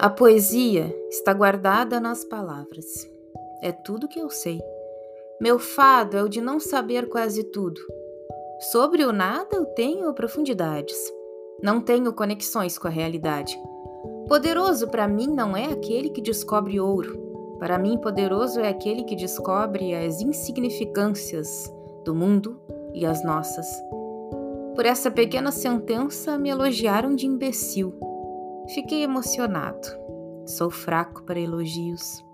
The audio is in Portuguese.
A poesia está guardada nas palavras. É tudo que eu sei. Meu fado é o de não saber quase tudo. Sobre o nada eu tenho profundidades. Não tenho conexões com a realidade. Poderoso para mim não é aquele que descobre ouro. Para mim, poderoso é aquele que descobre as insignificâncias do mundo e as nossas. Por essa pequena sentença me elogiaram de imbecil. Fiquei emocionado. Sou fraco para elogios.